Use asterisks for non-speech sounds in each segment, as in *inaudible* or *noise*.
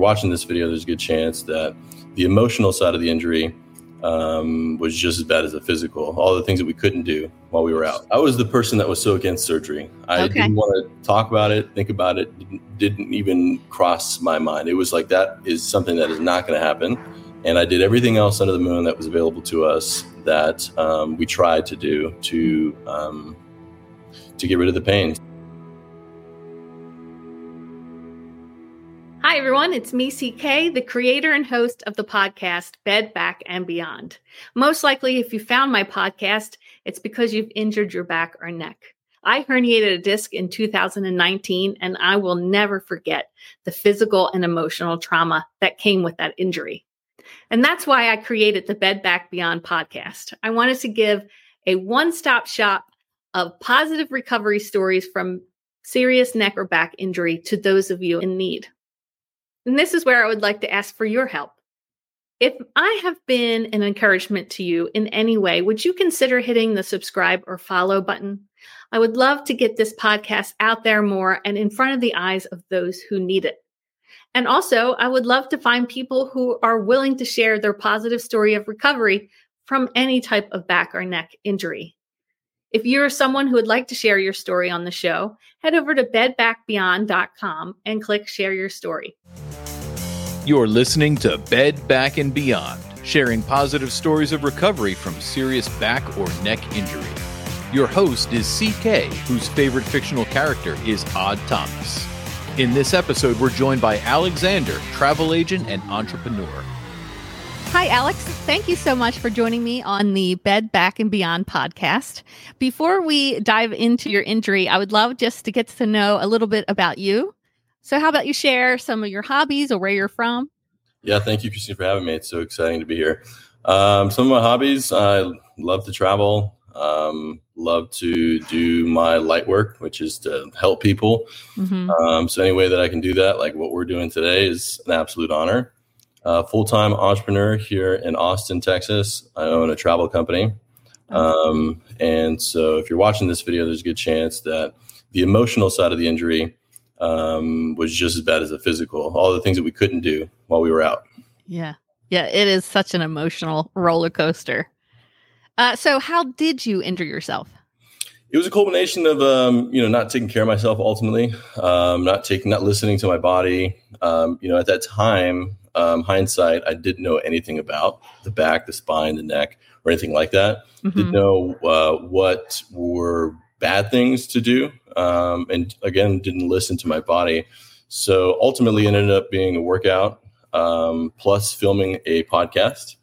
you're watching this video, there's a good chance that the emotional side of the injury um, was just as bad as the physical. All the things that we couldn't do while we were out. I was the person that was so against surgery. I okay. didn't want to talk about it, think about it. Didn't, didn't even cross my mind. It was like that is something that is not going to happen. And I did everything else under the moon that was available to us that um, we tried to do to um, to get rid of the pain. Hi, everyone. It's me, CK, the creator and host of the podcast Bed Back and Beyond. Most likely, if you found my podcast, it's because you've injured your back or neck. I herniated a disc in 2019, and I will never forget the physical and emotional trauma that came with that injury. And that's why I created the Bed Back Beyond podcast. I wanted to give a one stop shop of positive recovery stories from serious neck or back injury to those of you in need. And this is where I would like to ask for your help. If I have been an encouragement to you in any way, would you consider hitting the subscribe or follow button? I would love to get this podcast out there more and in front of the eyes of those who need it. And also, I would love to find people who are willing to share their positive story of recovery from any type of back or neck injury. If you're someone who would like to share your story on the show, head over to bedbackbeyond.com and click share your story. You're listening to Bed Back and Beyond, sharing positive stories of recovery from serious back or neck injury. Your host is CK, whose favorite fictional character is Odd Thomas. In this episode, we're joined by Alexander, travel agent and entrepreneur. Hi, Alex. Thank you so much for joining me on the Bed Back and Beyond podcast. Before we dive into your injury, I would love just to get to know a little bit about you. So, how about you share some of your hobbies or where you're from? Yeah, thank you, Christine, for having me. It's so exciting to be here. Um, some of my hobbies I love to travel, um, love to do my light work, which is to help people. Mm-hmm. Um, so, any way that I can do that, like what we're doing today, is an absolute honor uh, full time entrepreneur here in Austin, Texas. I own a travel company. Um, and so, if you're watching this video, there's a good chance that the emotional side of the injury um, was just as bad as the physical. All the things that we couldn't do while we were out. Yeah. Yeah. It is such an emotional roller coaster. Uh, so, how did you injure yourself? It was a culmination of um, you know not taking care of myself ultimately, um, not taking, not listening to my body. Um, you know, at that time, um, hindsight, I didn't know anything about the back, the spine, the neck, or anything like that. Mm-hmm. Didn't know uh, what were bad things to do, um, and again, didn't listen to my body. So ultimately, it ended up being a workout um, plus filming a podcast,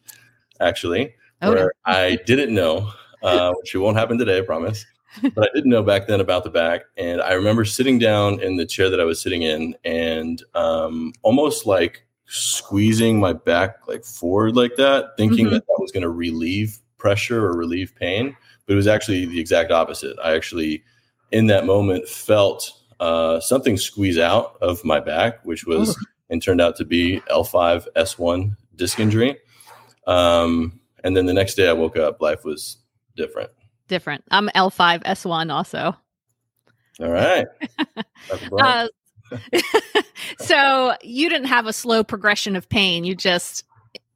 actually, okay. where I didn't know, uh, which it won't happen today, I promise. *laughs* but I didn't know back then about the back. And I remember sitting down in the chair that I was sitting in and um, almost like squeezing my back like forward like that, thinking mm-hmm. that that was going to relieve pressure or relieve pain. But it was actually the exact opposite. I actually, in that moment, felt uh, something squeeze out of my back, which was oh. and turned out to be L5 S1 disc injury. Um, and then the next day I woke up, life was different. Different. I'm L5 S1 also. All right. *laughs* uh, *laughs* *laughs* so you didn't have a slow progression of pain. You just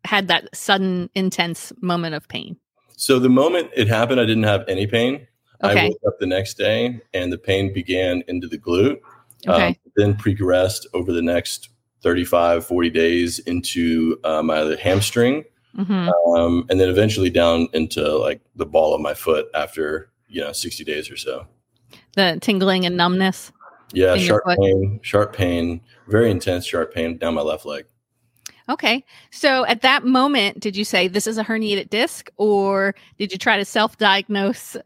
had that sudden, intense moment of pain. So the moment it happened, I didn't have any pain. Okay. I woke up the next day and the pain began into the glute. Okay. Um, then progressed over the next 35, 40 days into uh, my hamstring. Mm-hmm. Um, and then eventually down into like the ball of my foot after, you know, 60 days or so. The tingling and numbness. Yeah, sharp pain, sharp pain, very intense sharp pain down my left leg. Okay. So at that moment, did you say this is a herniated disc or did you try to self-diagnose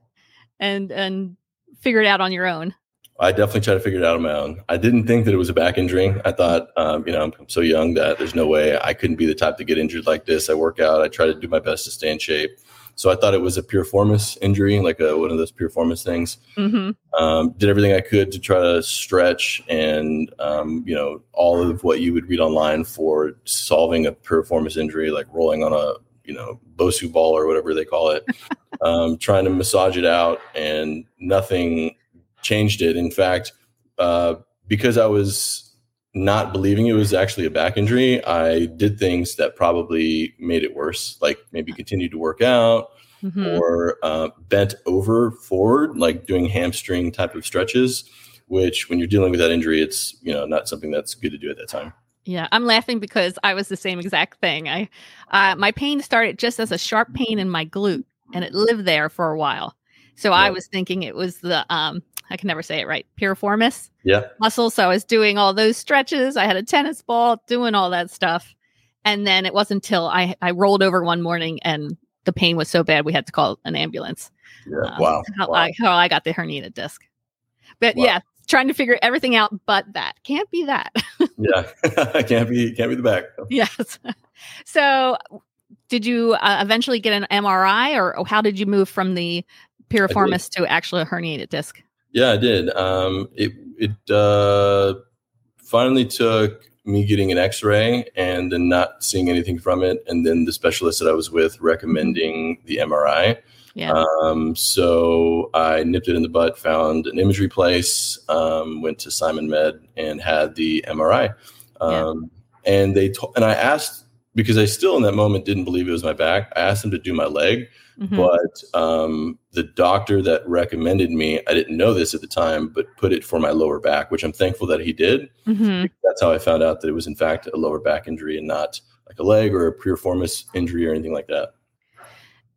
and and figure it out on your own? I definitely tried to figure it out on my own. I didn't think that it was a back injury. I thought, um, you know, I'm so young that there's no way I couldn't be the type to get injured like this. I work out. I try to do my best to stay in shape. So I thought it was a piriformis injury, like a, one of those piriformis things. Mm-hmm. Um, did everything I could to try to stretch and, um, you know, all of what you would read online for solving a piriformis injury, like rolling on a, you know, Bosu ball or whatever they call it, *laughs* um, trying to massage it out and nothing changed it. In fact, uh, because I was not believing it was actually a back injury, I did things that probably made it worse, like maybe continued to work out Mhm. or uh, bent over forward, like doing hamstring type of stretches. Which, when you're dealing with that injury, it's you know not something that's good to do at that time. Yeah, I'm laughing because I was the same exact thing. I uh, my pain started just as a sharp pain in my glute, and it lived there for a while. So I was thinking it was the um I can never say it right piriformis Yeah, muscle. So I was doing all those stretches. I had a tennis ball, doing all that stuff, and then it wasn't until I I rolled over one morning and the pain was so bad we had to call an ambulance. yeah. Um, wow. How, wow. I, how I got the herniated disc. But Wow. yeah, trying to figure everything out, but that can't be that. *laughs* yeah, *laughs* can't be can't be the back. yes. *laughs* So, did you uh, eventually get an MRI, or how did you move from the piriformis to actually a herniated disc? Yeah, I did. Um, it it uh, finally took me getting an X-ray and then not seeing anything from it, and then the specialist that I was with recommending the MRI. Yeah. Um, so I nipped it in the butt, found an imagery place, um, went to SimonMed, and had the MRI. Yeah. Um, And they to- and I asked because I still in that moment didn't believe it was my back. I asked them to do my leg, Mhm. but um, the doctor that recommended me, I didn't know this at the time, but put it for my lower back, which I'm thankful that he did. Mhm. That's how I found out that it was in fact a lower back injury and not like a leg or a piriformis injury or anything like that.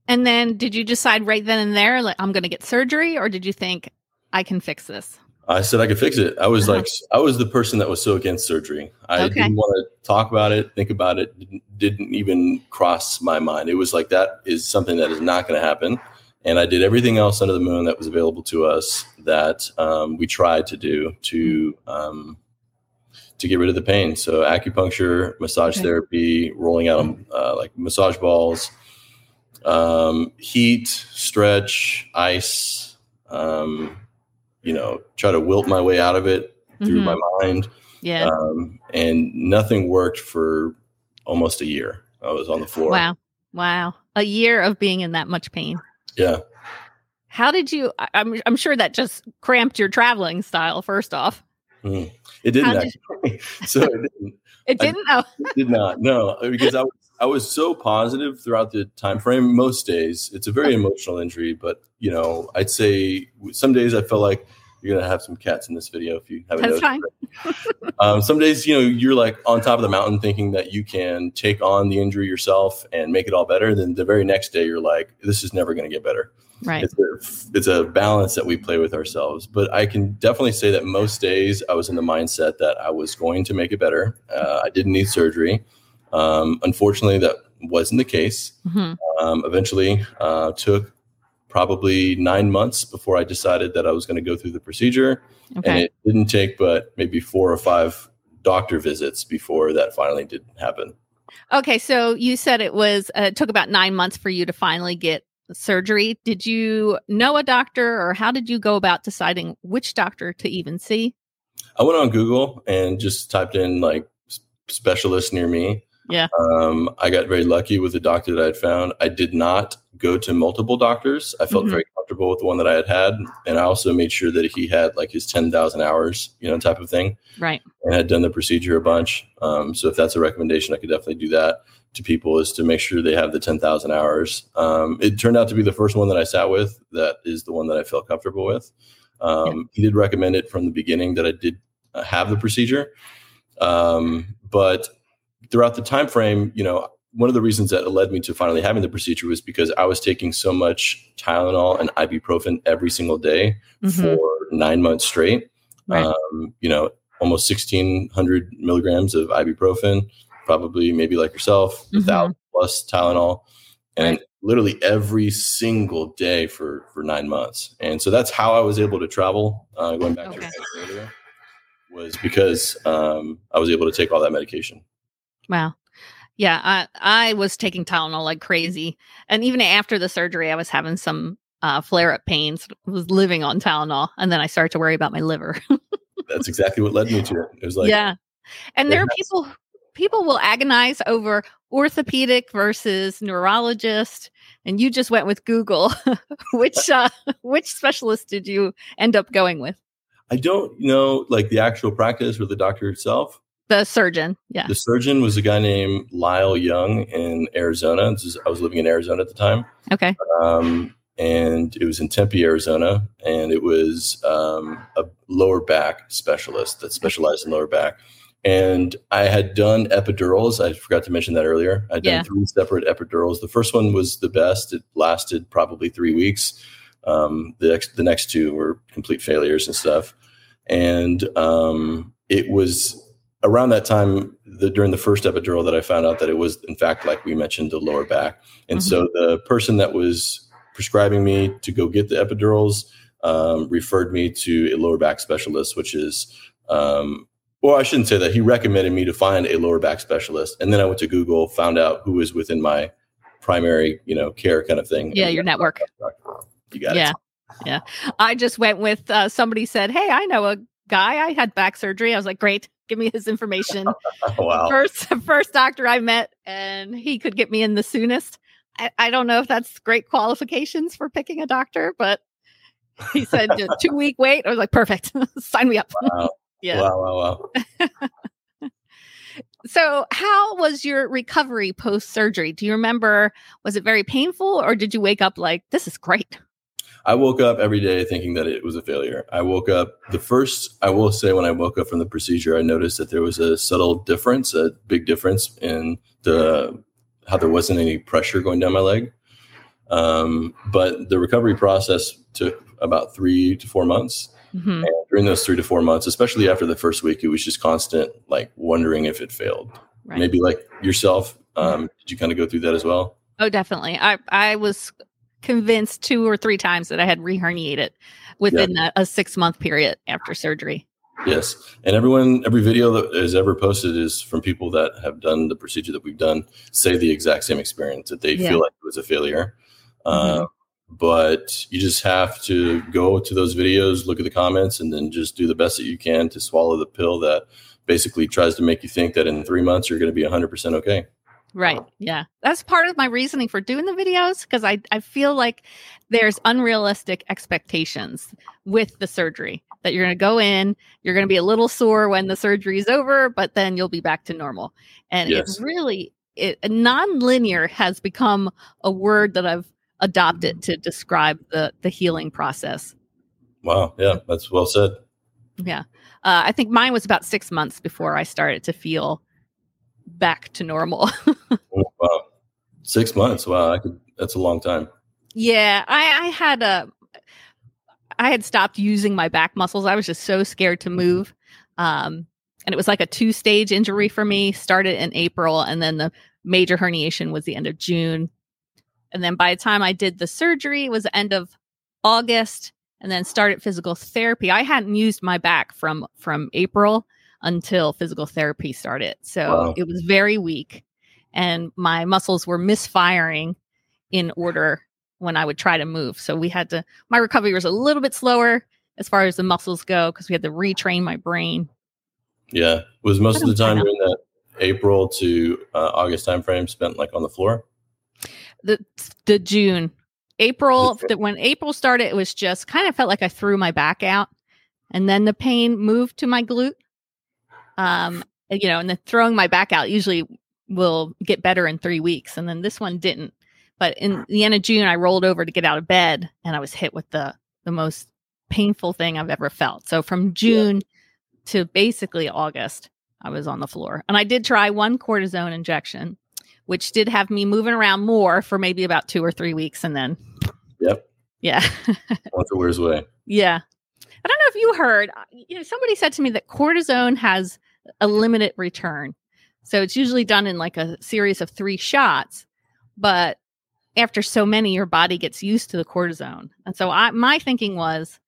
And then, did you decide right then and there, like I'm going to get surgery, or did you think I can fix this? I said I could fix it. I was Uh-huh. like, I was the person that was so against surgery. I Okay. didn't want to talk about it, think about it. Didn't, didn't even cross my mind. It was like that is something that is not going to happen. And I did everything else under the moon that was available to us that um, we tried to do to um, to get rid of the pain. So acupuncture, massage Okay. therapy, rolling out uh, like massage balls, um, heat, stretch, ice. Um, you know, try to wilt my way out of it through Mhm. my mind. Yeah. Um, and nothing worked for almost a year. I was on the floor. wow. Wow. A year of being in that much pain. Yeah. How did you? I- I'm I'm sure that just cramped your traveling style. First off, Mhm. It didn't did- *laughs* so it didn't, it didn't. Oh, it did not. No, because I was, I was so positive throughout the time frame. Most days, it's a very emotional injury, but you know, I'd say some days I felt like you're gonna have some cats in this video if you haven't That's noticed. fine. *laughs* um, some days, you know, you're like on top of the mountain thinking that you can take on the injury yourself and make it all better. Then the very next day, you're like, this is never going to get better. right. It's a, it's a balance that we play with ourselves. But I can definitely say that most days I was in the mindset that I was going to make it better. Uh, I didn't need surgery. Um, unfortunately, that wasn't the case. Mhm. Um, eventually, uh, took probably nine months before I decided that I was going to go through the procedure. And it didn't take but maybe four or five doctor visits before that finally did happen. Okay. So you said it was uh, it took about nine months for you to finally get surgery. Did you know a doctor, or how did you go about deciding which doctor to even see? I went on Google and just typed in like specialist near me. Yeah. Um, I got very lucky with the doctor that I had found. I did not go to multiple doctors. I felt Mhm. very comfortable with the one that I had had, and I also made sure that he had like his ten thousand hours, you know, type of thing. Right. and had done the procedure a bunch. Um, so if that's a recommendation, I could definitely do that to people is to make sure they have the 10,000 hours. Um, it turned out to be the first one that I sat with. That is the one that I felt comfortable with. Um, He did recommend it from the beginning that I did uh, have the procedure. Um, but throughout the time frame, you know, one of the reasons that led me to finally having the procedure was because I was taking so much Tylenol and ibuprofen every single day Mhm. for nine months straight. Right. Um, you know, almost 1600 milligrams of ibuprofen, probably maybe like yourself, without plus Tylenol, and Right. literally every single day for for nine months. And so that's how I was able to travel. Uh, going back to Okay. your earlier, was because um, I was able to take all that medication. Wow. Yeah, I I was taking Tylenol like crazy, and even after the surgery, I was having some uh, flare up pains. Was living on Tylenol, and then I started to worry about my liver. That's exactly what led me to it. It was like, yeah, and there are people people will agonize over orthopedic versus neurologist, and you just went with Google. *laughs* which uh, which specialist did you end up going with? I don't know like the actual practice or the doctor itself, The surgeon. Yeah. The surgeon was a guy named Lyle Young in Arizona. Is, I was living in Arizona at the time. Okay. Um, and it was in Tempe, Arizona, and it was um, a lower back specialist that specialized in lower back. And I had done epidurals. I forgot to mention that earlier. I'd done Yeah. three separate epidurals. The first one was the best. It lasted probably three weeks. Um, the ex- the next two were complete failures and stuff. And um, it was around that time, the, during the first epidural, that I found out that it was, in fact, like we mentioned, the lower back. And so the person that was prescribing me to go get the epidurals um, referred me to a lower back specialist, which is, um, well, I shouldn't say that. He recommended me to find a lower back specialist, and then I went to Google, found out who was within my primary, you know, care kind of thing. Yeah, your network. You got Yeah. it. Yeah. I just went with uh, somebody said, Hey, I know a guy. I had back surgery. I was like, Great. Give me his information. *laughs* Wow. First, *laughs* first doctor I met, and he could get me in the soonest. I, I don't know if that's great qualifications for picking a doctor, but he said "Just two week *laughs* wait. I was like, perfect. Sign me up. Wow. Yeah. Wow. Wow. Wow. So, how was your recovery post surgery? Do you remember? Was it very painful, or did you wake up like, this is great? I woke up every day thinking that it was a failure. I woke up the first, I will say, when I woke up from the procedure, I noticed that there was a subtle difference, a big difference in the how there wasn't any pressure going down my leg. Um, but the recovery process took about three to four months. Mhm. And during those three to four months, especially after the first week, it was just constant, like wondering if it failed. Right. Maybe like yourself, um, did you kind of go through that as well? Oh, definitely. I I was convinced two or three times that I had reherniated within a, a six month period after surgery. Yes. And everyone, every video that is ever posted is from people that have done the procedure that we've done, say the exact same experience that they Yeah. feel like it was a failure. Mhm. Uh, but you just have to go to those videos, look at the comments, and then just do the best that you can to swallow the pill that basically tries to make you think that in three months you're going to be 100% okay. Right. Yeah. That's part of my reasoning for doing the videos because I, I feel like there's unrealistic expectations with the surgery that you're going to go in, you're going to be a little sore when the surgery is over, but then you'll be back to normal. And Yes. it really, it, non-linear has become a word that I've adopted to describe the the healing process. Wow. Yeah. That's well said. Yeah. Uh, I think mine was about six months before I started to feel back to normal. *laughs* Wow. Six months. Wow. I could, that's a long time. Yeah, I, I had a, I had stopped using my back muscles. I was just so scared to move, um, and it was like a two stage injury for me. Started in April, and then the major herniation was the end of June, and then by the time I did the surgery, it was the end of August, and then started physical therapy. I hadn't used my back from from April until physical therapy started, so Wow. it was very weak, and my muscles were misfiring in order when I would try to move. So we had to, my recovery was a little bit slower as far as the muscles go because we had to retrain my brain. Yeah. Was most of the time during that April to uh, August timeframe spent like on the floor? The, the June, April, The- when April started, it was just kind of felt like I threw my back out and then the pain moved to my glute. Um, you know, and then throwing my back out usually will get better in three weeks. And then this one didn't. But in the end of June, I rolled over to get out of bed and I was hit with the the most painful thing I've ever felt. So from June to basically August, I was on the floor. And I did try one cortisone injection, which did have me moving around more for maybe about two or three weeks. And then, Yep. yeah. Once it wears away. Yeah. I don't know if you heard, uh, you know, somebody said to me that cortisone has a limited return. So it's usually done in like a series of three shots, but after so many, your body gets used to the cortisone. And so I, my thinking was,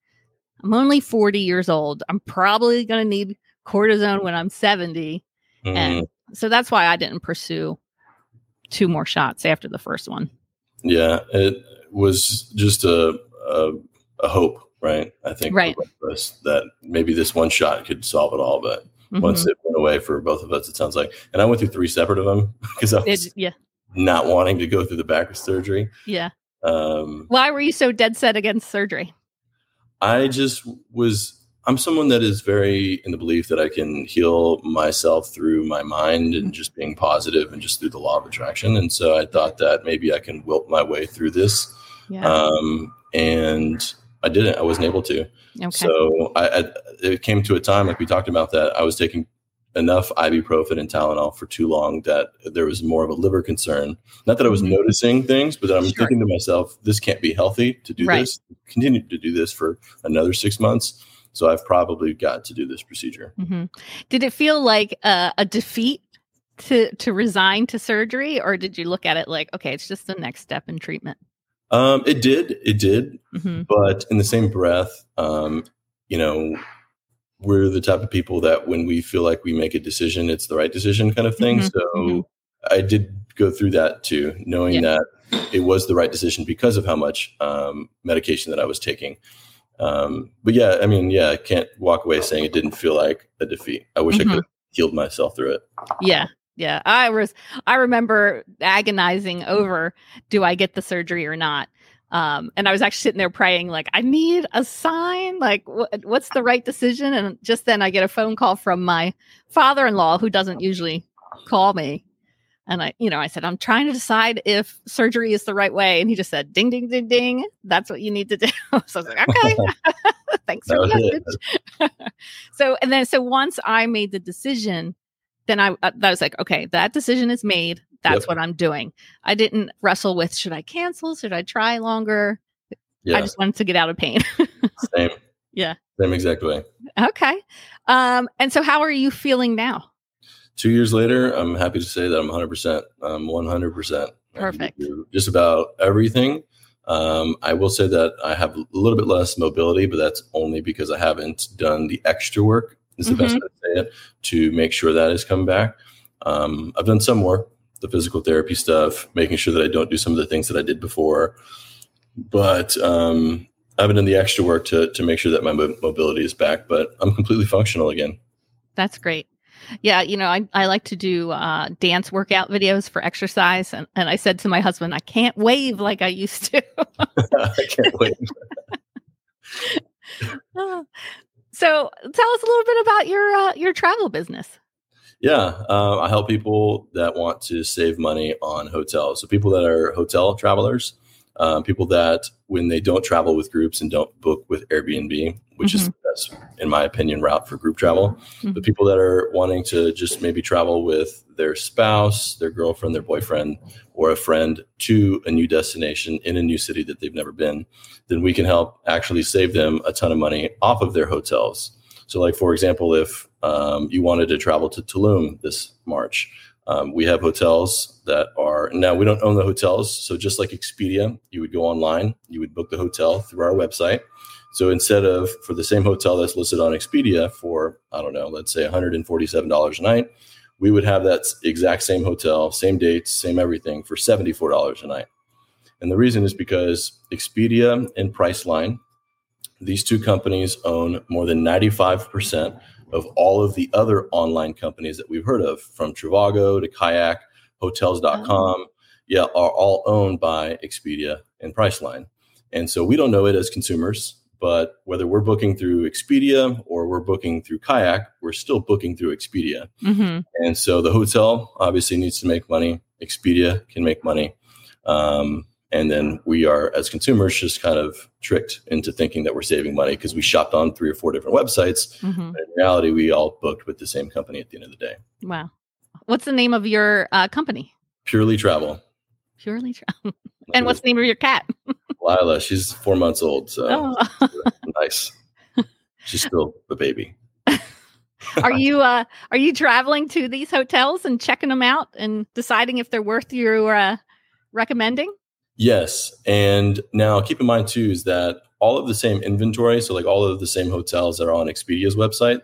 I'm only 40 years old. I'm probably going to need cortisone when I'm 70. Mhm. And so that's why I didn't pursue two more shots after the first one. Yeah, it was just a a, a hope, right? I think Right. that maybe this one shot could solve it all, but once Mhm. it went away for both of us, it sounds like. And I went through three separate of them because *laughs* I was It- yeah. not wanting to go through the back of surgery. Yeah. Um, Why were you so dead set against surgery? I just was I'm someone that is very in the belief that I can heal myself through my mind and just being positive and just through the law of attraction. And so I thought that maybe I can wilt my way through this. Yeah. Um, and I didn't. I wasn't able to. okay. So I, I, it came to a time, like we talked about, that I was taking enough ibuprofen and Tylenol for too long that there was more of a liver concern. Not that I was Mhm. noticing things, but I'm Sure. thinking to myself, this can't be healthy to do Right. this. Continue to do this for another six months. So I've probably got to do this procedure. hmm Did it feel like a, a defeat to to resign to surgery, or did you look at it like, okay, it's just the next step in treatment? Um, it did, it did, hmm but in the same breath, um, you know, we're the type of people that when we feel like we make a decision, it's the right decision, kind of thing. Mhm, So mhm. I did go through that too, knowing Yeah. that it was the right decision because of how much um, medication that I was taking. Um, but yeah, I mean, yeah, I can't walk away saying it didn't feel like a defeat. I wish I Mhm. could have healed myself through it. Yeah. Yeah. I was I remember agonizing over do I get the surgery or not? Um, and I was actually sitting there praying, like, I need a sign. Like, what, what's the right decision? And just then I get a phone call from my father in law, who doesn't usually call me. And I, you know, I said, I'm trying to decide if surgery is the right way. And he just said, ding, ding, ding, ding. That's what you need to do. *laughs* so I was like, okay. *laughs* *laughs* Thanks That for the message. so, and then, so once I made the decision, then I, uh, that was like, okay, that decision is made. That's Yep. what I'm doing. I didn't wrestle with should I cancel? Should I try longer? Yeah, I just wanted to get out of pain. *laughs* same. Yeah. Same exact way. okay. Um, and so how are you feeling now? Two years later, I'm happy to say that I'm 100%. I'm 100%. Perfect. Just about everything. Um, I will say that I have a little bit less mobility, but that's only because I haven't done the extra work, is the best way to say it, to make sure that has come back. Um, I've done some work, the physical therapy stuff, making sure that I don't do some of the things that I did before. But um, I haven't done the extra work to, to make sure that my mobility is back, but I'm completely functional again. That's great. Yeah, you know, I, I like to do uh, dance workout videos for exercise. And, and I said to my husband, I can't wave like I used to. *laughs* I can't wait. *laughs* so tell us a little bit about your uh, your travel business. Yeah, uh, I help people that want to save money on hotels. So people that are hotel travelers, um, people that when they don't travel with groups and don't book with Airbnb, which is the best, in my opinion, route for group travel. Mhm. The people that are wanting to just maybe travel with their spouse, their girlfriend, their boyfriend, or a friend to a new destination in a new city that they've never been, then we can help actually save them a ton of money off of their hotels. So, like for example, if um, you wanted to travel to Tulum this March, um, we have hotels that are now we don't own the hotels. So just like Expedia, you would go online, you would book the hotel through our website. So instead of for the same hotel that's listed on Expedia for I don't know, let's say $147 a night, we would have that exact same hotel, same dates, same everything for $74 a night. And the reason is because Expedia and Priceline, these two companies own more than 95% of all of the other online companies that we've heard of, from Trivago to Kayak, Hotels.com, yeah, are all owned by Expedia and Priceline. And so we don't know it as consumers, but whether we're booking through Expedia or we're booking through Kayak, we're still booking through Expedia. Mm-hmm. And so the hotel obviously needs to make money. Expedia can make money. Um, and then we are, as consumers, just kind of tricked into thinking that we're saving money because we shopped on three or four different websites. Mm-hmm. In reality, we all booked with the same company at the end of the day. Wow. What's the name of your uh, company? Purely travel. Purely travel. *laughs* and what's the name of your cat? Lila? She's four months old, so Oh. *laughs* nice. She's still a baby. *laughs* are you uh are you traveling to these hotels and checking them out and deciding if they're worth your uh, recommending? Yes. And now keep in mind too is that all of the same inventory, so like all of the same hotels that are on Expedia's website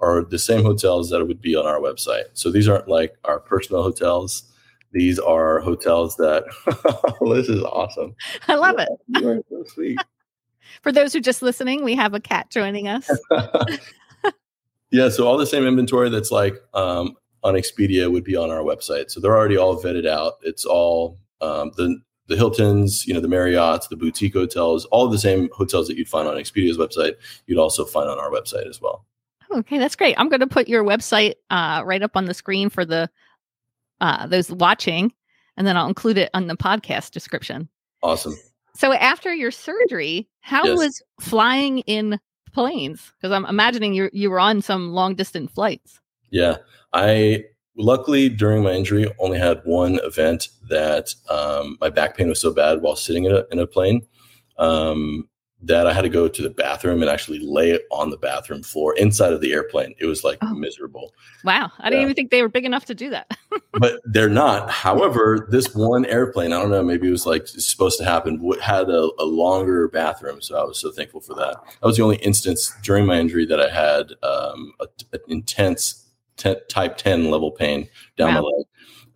are the same hotels that would be on our website. So these aren't like our personal hotels. These are hotels that *laughs* this is awesome. I love it. You are so sweet. *laughs* For those who are just listening, we have a cat joining us. *laughs* yeah, so all the same inventory that's like um, on Expedia would be on our website. So they're already all vetted out. It's all um, the the Hiltons, you know, the Marriotts, the boutique hotels, all the same hotels that you'd find on Expedia's website, you'd also find on our website as well. Okay, that's great. I'm going to put your website uh, right up on the screen for the uh, those watching, and then I'll include it on the podcast description. Awesome. So after your surgery, how Yes. was flying in planes? Because I'm imagining you you were on some long distance flights. Yeah, I luckily during my injury only had one event that um, my back pain was so bad while sitting in a, in a plane um, that I had to go to the bathroom and actually lay on the bathroom floor inside of the airplane. It was like Oh. miserable, Wow, I didn't Yeah. even think they were big enough to do that. *laughs* but they're not. However, this one airplane, I don't know, maybe it was like supposed to happen, had a, a longer bathroom. So I was so thankful for that. That was the only instance during my injury that I had um, a, an intense te- type 10 level pain down my Wow. leg.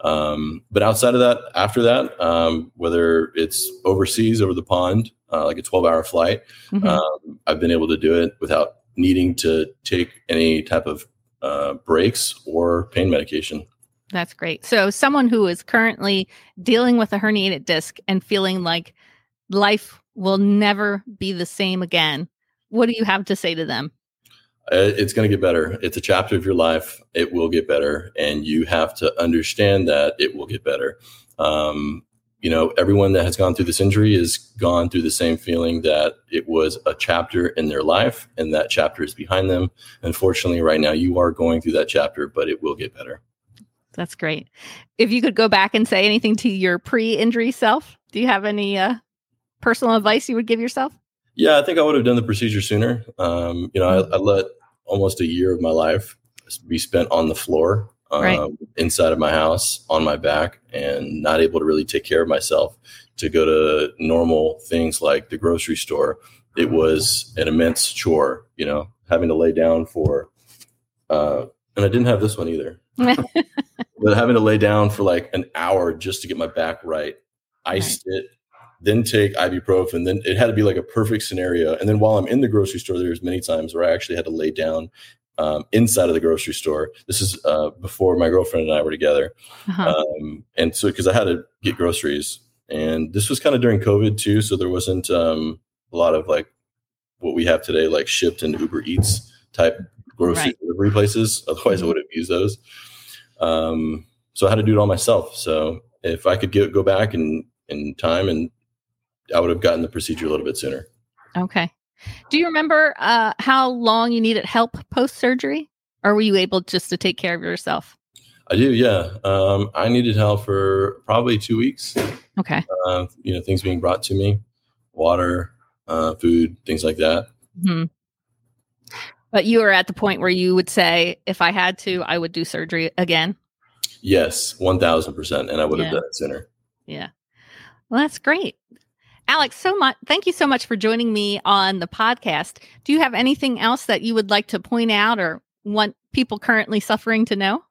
Um, but outside of that, after that, um, whether it's overseas over the pond, uh, like a 12 hour flight, Mhm. um, I've been able to do it without needing to take any type of uh, breaks or pain medication. That's great. So, someone who is currently dealing with a herniated disc and feeling like life will never be the same again, what do you have to say to them? Uh, It's going to get better. It's a chapter of your life. It will get better. And you have to understand that it will get better. Um, you know, everyone that has gone through this injury has gone through the same feeling that it was a chapter in their life and that chapter is behind them. Unfortunately, right now you are going through that chapter, but it will get better. That's great. If you could go back and say anything to your pre-injury self, do you have any uh, personal advice you would give yourself? Yeah, I think I would have done the procedure sooner. Um, you know, I, I let almost a year of my life be spent on the floor um, Right. inside of my house on my back and not able to really take care of myself to go to normal things like the grocery store. It was an immense chore, you know, having to lay down for, uh, and I didn't have this one either, *laughs* but having to lay down for like an hour just to get my back right, iced it, then take ibuprofen. Then it had to be like a perfect scenario. And then while I'm in the grocery store, there's many times where I actually had to lay down um, inside of the grocery store. This is uh, before my girlfriend and I were together, Uh-huh. um, and so because I had to get groceries, and this was kind of during COVID too, so there wasn't um, a lot of like what we have today, like shipped and Uber Eats type grocery Right. delivery places. Otherwise, I Mhm. would have used those. Um, so I had to do it all myself. So if I could get, go back in in time, and I would have gotten the procedure a little bit sooner. okay. Do you remember uh, how long you needed help post surgery, or were you able just to take care of yourself? I do, yeah. Um, I needed help for probably two weeks. Okay. Uh, you know, things being brought to me, water, uh, food, things like that. hmm But you were at the point where you would say, if I had to, I would do surgery again. Yes, one thousand percent, and I would have done it sooner. Yeah. Well, that's great. Alex, so much thank you so much for joining me on the podcast. Do you have anything else that you would like to point out or want people currently suffering to know?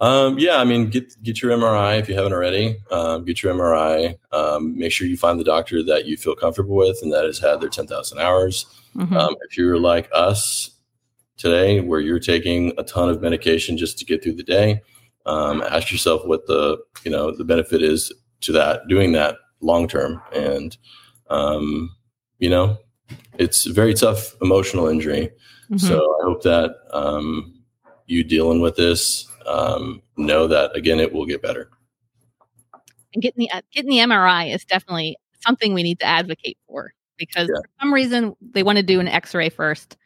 Um, yeah, I mean, get get your MRI if you haven't already. Um, get your MRI. Um, make sure you find the doctor that you feel comfortable with and that has had their ten thousand hours. Mhm. Um, if you're like us today, where you're taking a ton of medication just to get through the day, um, ask yourself what the you know the benefit is to that doing that long term. And um, you know, it's a very tough emotional injury. Mhm. So I hope that um, you dealing with this um, know that again it will get better. and getting the uh, getting the MRI is definitely something we need to advocate for because Yeah. for some reason they want to do an X-ray first,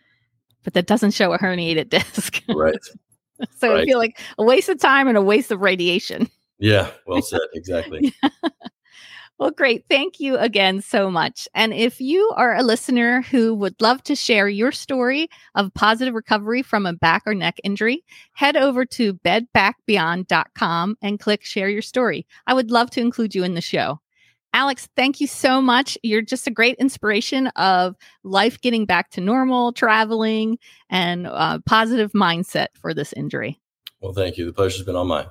but that doesn't show a herniated *laughs* disc. Right. so I Right. feel like a waste of time and a waste of radiation. Yeah. Well said. Exactly. *laughs* Well, great. Thank you again so much. And if you are a listener who would love to share your story of positive recovery from a back or neck injury, head over to bedbackbeyond.com and click share your story. I would love to include you in the show. Alex, thank you so much. You're just a great inspiration of life getting back to normal, traveling, and uh, positive mindset for this injury. Well, thank you. The pleasure's been all mine.